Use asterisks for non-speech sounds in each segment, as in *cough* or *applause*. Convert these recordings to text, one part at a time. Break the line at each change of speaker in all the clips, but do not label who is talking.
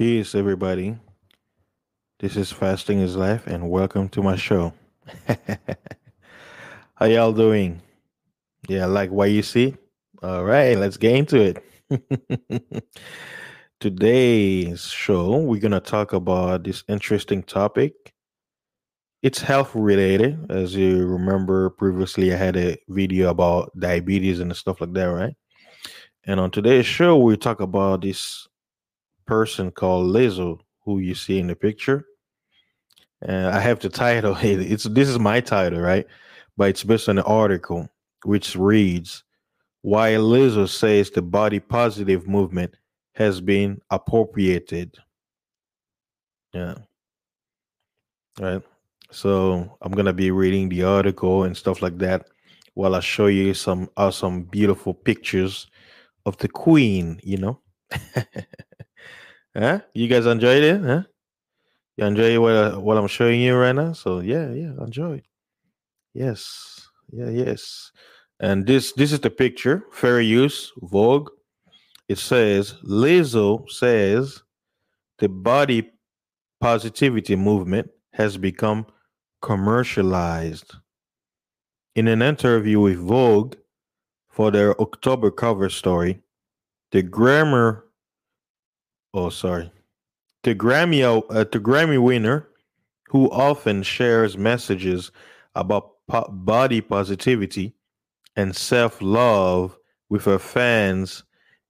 Peace, everybody. This is Fasting is Life, and welcome to my show. *laughs* How y'all doing? Yeah, like what you see? All right, let's get into it. *laughs* Today's show, we're going to talk about this interesting topic. It's health related. As you remember, previously I had a video about diabetes and stuff like that, right? And on today's show, we talk about this person called Lizzo, who you see in the picture. And I have the *laughs* title. *laughs* It's this is my title, right? But it's based on an article which reads Why Lizzo says the body positive movement has been appropriated. Yeah. Right. So I'm gonna be reading the article and stuff like that while I show you some uh, awesome, beautiful pictures of the queen, you know. *laughs* huh? You guys enjoyed it, huh? You enjoy what uh, what I'm showing you right now? So yeah, yeah, enjoy. Yes, yeah, yes. And this this is the picture. Fair use, Vogue. It says Lizzo says the body positivity movement has become commercialized. In an interview with Vogue for their October cover story, the grammar oh sorry the grammy uh, the grammy winner who often shares messages about po- body positivity and self-love with her fans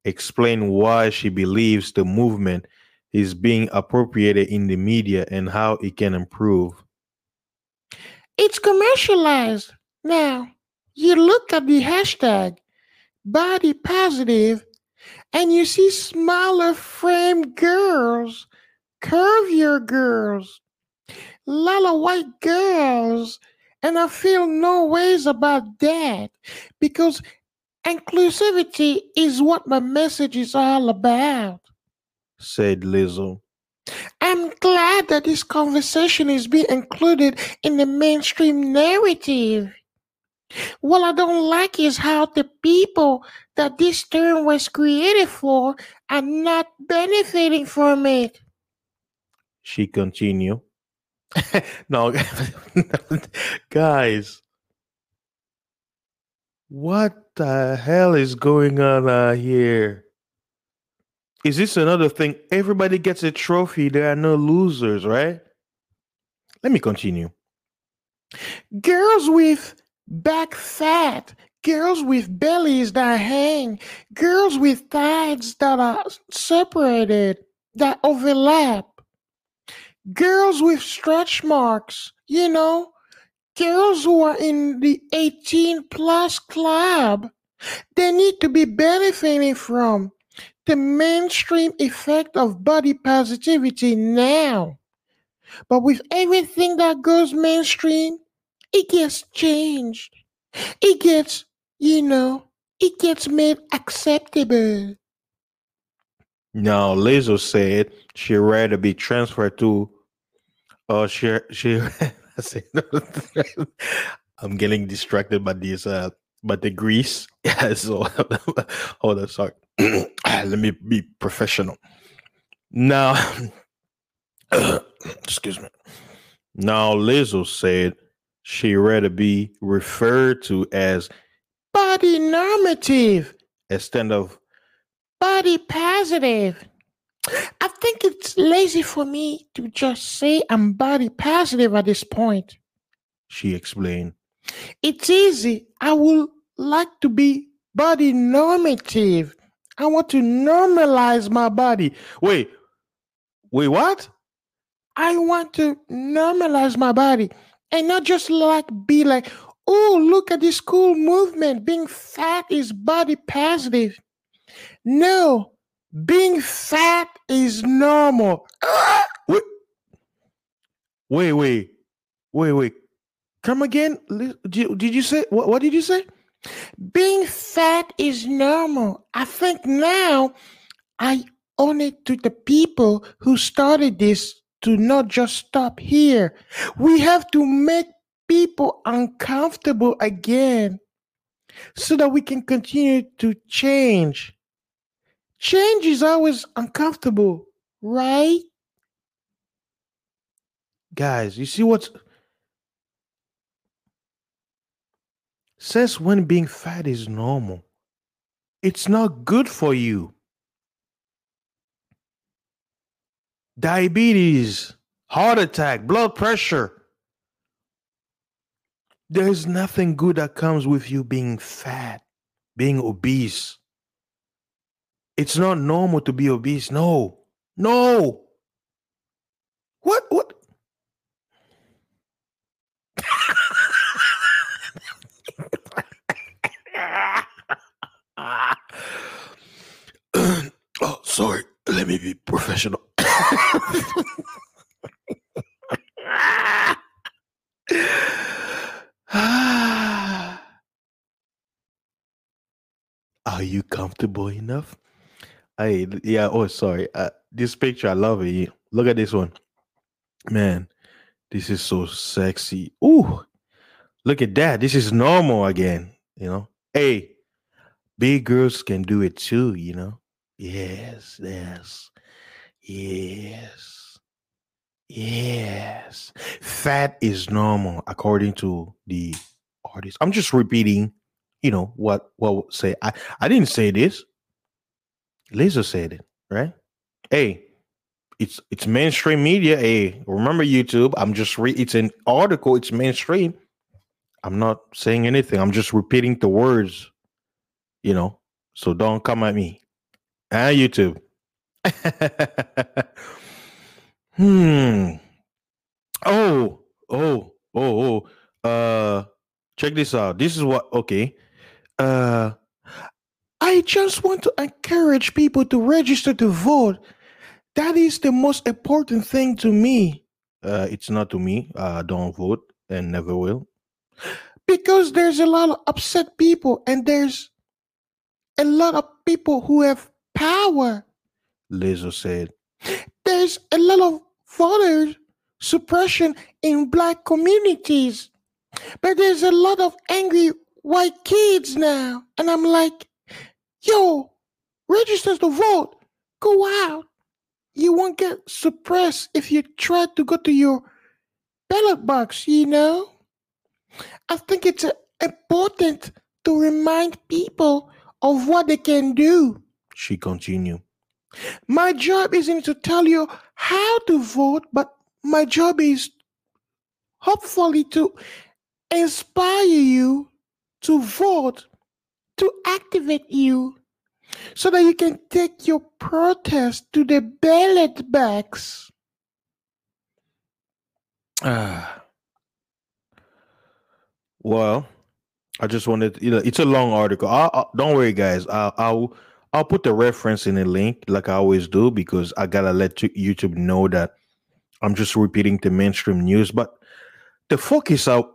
explain why she believes the movement is being appropriated in the media and how it can improve
It's commercialized. Now, you look at the hashtag body positive and you see smaller frame girls, curvier girls, lot white girls. And I feel no ways about that because inclusivity is what my message is all about.
said lizzo
I'm glad that this conversation is being included in the mainstream narrative. What I don't like is how the people that this term was created for are not benefiting from it.
she continued *laughs* no *laughs* guys. What the hell is going on here? Is this another thing? Everybody gets a trophy. There are no losers right? Let me continue.
Girls with back fat, girls with bellies that hang, girls with thighs that are separated, that overlap, girls with stretch marks, you know, girls who are in the 18 plus club. They need to be benefiting from the mainstream effect of body positivity now. But with everything that goes mainstream, it gets changed. It gets, you know, it gets made acceptable.
now lizzo said she'd rather be transferred to uh she she *laughs* *laughs* i'm getting distracted by this uh by the grease *laughs* so hold on sorry *clears throat* let me be professional now *coughs* excuse me now lizzo said she'd rather be referred to as
Body normative,
instead of
body positive. I think it's lazy for me to just say I'm body positive at this point.
she explained
It's easy. I would like to be body normative. I want to normalize my body.
wait wait what
I want to normalize my body and not just like be like, oh, look at this cool movement. Being fat is body positive. No, being fat is normal.
Wait, wait, wait, wait, wait. Come again? Did you, did you say what? What did you say?
Being fat is normal. I think now I owe it to the people who started this to not just stop here. We have to make people uncomfortable again so that we can continue to change. Change is always uncomfortable. right?
Guys, you see what's says when being fat is normal. It's not good for you. Diabetes, heart attack, blood pressure. There's nothing good that comes with you being fat, being obese. It's not normal to be obese. No. No. What what *laughs* oh, sorry. Let me be professional. *sighs* Are you comfortable enough? Hey, yeah. Oh, sorry. Uh, this picture, I love it. Look at this one, man. This is so sexy. Ooh, look at that. This is normal again. You know. Hey, big girls can do it too. You know. Yes. Yes. Yes. Yes. Fat is normal according to the artist. I'm just repeating, you know, what what say. I I didn't say this. Lizzo said it, right? Hey, it's it's mainstream media. Hey, remember YouTube? I'm just re it's an article, it's mainstream. I'm not saying anything. I'm just repeating the words, you know. So don't come at me. Ah, YouTube. Hmm. Oh, oh, oh, oh. Uh check this out. This is what okay. Uh
I just want to encourage people to register to vote. That is the most important thing to me.
Uh it's not to me. Uh don't vote and never will.
Because there's a lot of upset people and there's a lot of people who have power.
Lizzo said.
There's a lot of voter suppression in black communities. But there's a lot of angry white kids now. And I'm like, yo, register to vote. Go out. You won't get suppressed if you try to go to your ballot box, you know? I think it's uh, important to remind people of what they can do.
She continued.
My job isn't to tell you how to vote, but my job is hopefully to inspire you to vote, to activate you, so that you can take your protest to the ballot box.
Ah. well, I just wanted, you know, it's a long article. i i don't worry, guys. I'll, I'll I'll put the reference in a link, like I always do, because I gotta let YouTube know that I'm just repeating the mainstream news. But the focus out,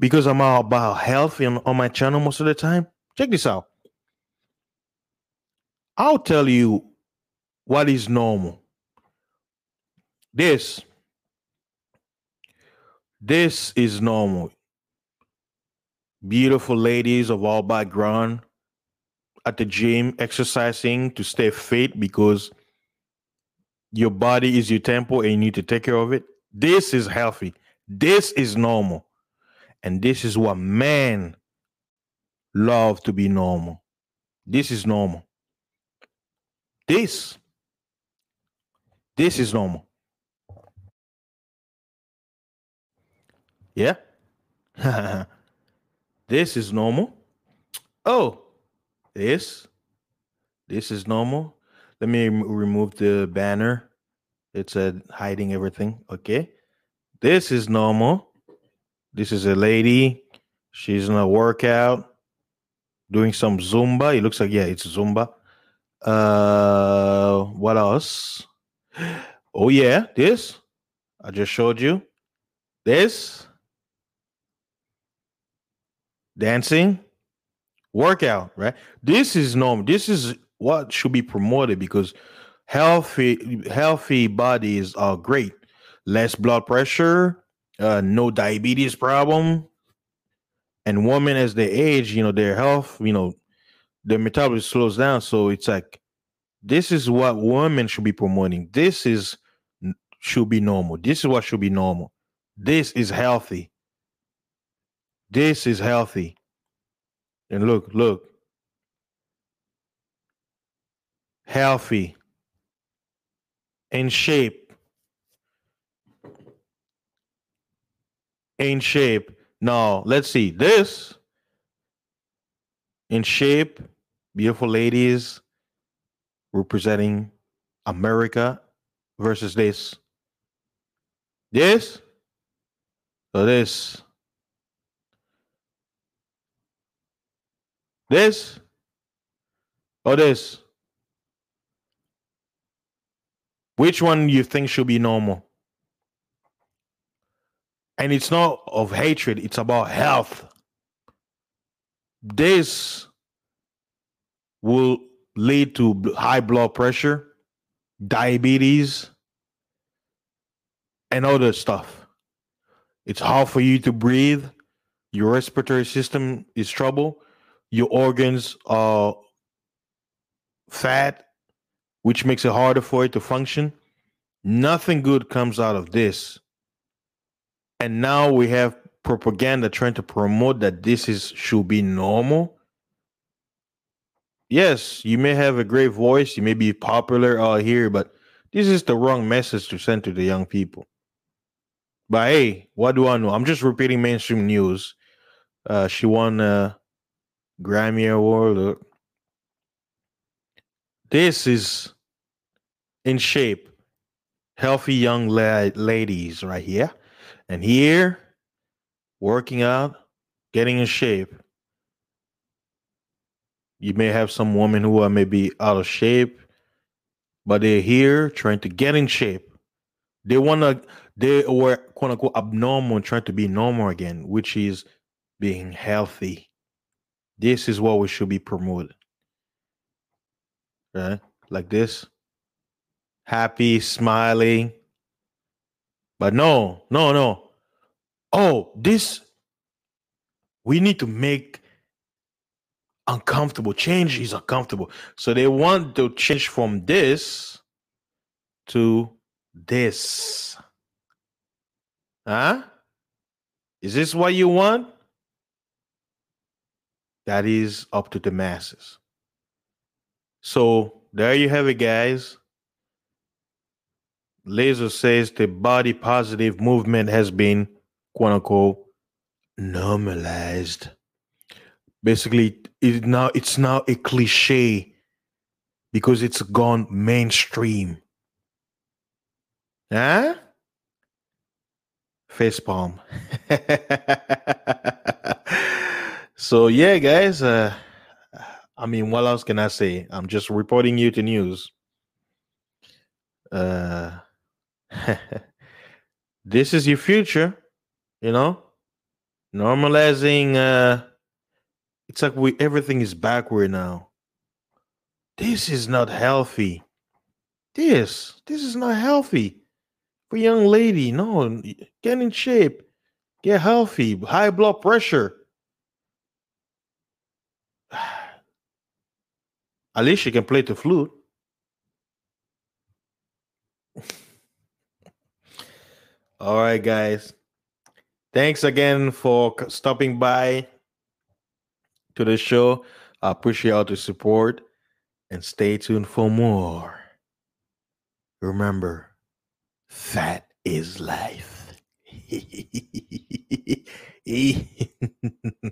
because I'm all about health on, on my channel most of the time. Check this out. I'll tell you what is normal. This, this is normal. Beautiful ladies of all background at the gym exercising to stay fit because your body is your temple and you need to take care of it. This is healthy. This is normal. And this is what men love to be normal. This is normal. This, this is normal. Yeah. *laughs* this is normal. Oh, this, this is normal. Let me remove the banner. It's uh, hiding everything. Okay. This is normal. This is a lady. She's in a workout, doing some Zumba. It looks like, yeah, it's Zumba. Uh, what else? Oh, yeah, this. I just showed you. This. Dancing workout, right? This is normal. This is what should be promoted because healthy healthy bodies are great. Less blood pressure, uh, no diabetes problem, and women as they age, you know, their health, you know, their metabolism slows down. So it's like This is what women should be promoting. This is should be normal. This is what should be normal. This is healthy. This is healthy. And look, look. Healthy. In shape. In shape. Now, let's see. This in shape, beautiful ladies representing America versus this. This. So this. This. Or this. Which one you think should be normal? And it's not of hatred, it's about health. This will lead to high blood pressure, diabetes, and other stuff. It's hard for you to breathe. Your respiratory system is trouble. Your organs are fat, which makes it harder for it to function. Nothing good comes out of this. And now we have propaganda trying to promote that this is should be normal yes, you may have a great voice, you may be popular out here, but this is the wrong message to send to the young people. But hey, what do I know? I'm just repeating mainstream news. Uh, she won a Grammy Award. Look, this is in shape, healthy young la- ladies right here. And here, working out, getting in shape. You may have some women who are maybe out of shape, but they're here trying to get in shape. They wanna they were quote unquote abnormal trying to be normal again, which is being healthy. This is what we should be promoting. Right? Like this. Happy, smiling. But no, no, no. Oh, this we need to make uncomfortable. Change is uncomfortable. So they want to change from this to this. Huh? Is this what you want? That is up to the masses. So there you have it, guys. Lizzo says the body positive movement has been quote unquote normalized basically it now it's now a cliche because it's gone mainstream. Huh? Face palm. *laughs* so yeah, guys. Uh, I mean, what else can I say? I'm just reporting you to news. Uh, *laughs* this is your future, you know. Normalizing uh it's like we everything is backward now. This is not healthy. This this is not healthy for young lady. No, get in shape, get healthy. High blood pressure. At least you can play the flute. *laughs* All right, guys. Thanks again for stopping by to the show. I appreciate all the support and stay tuned for more. Remember, fat is life. *laughs*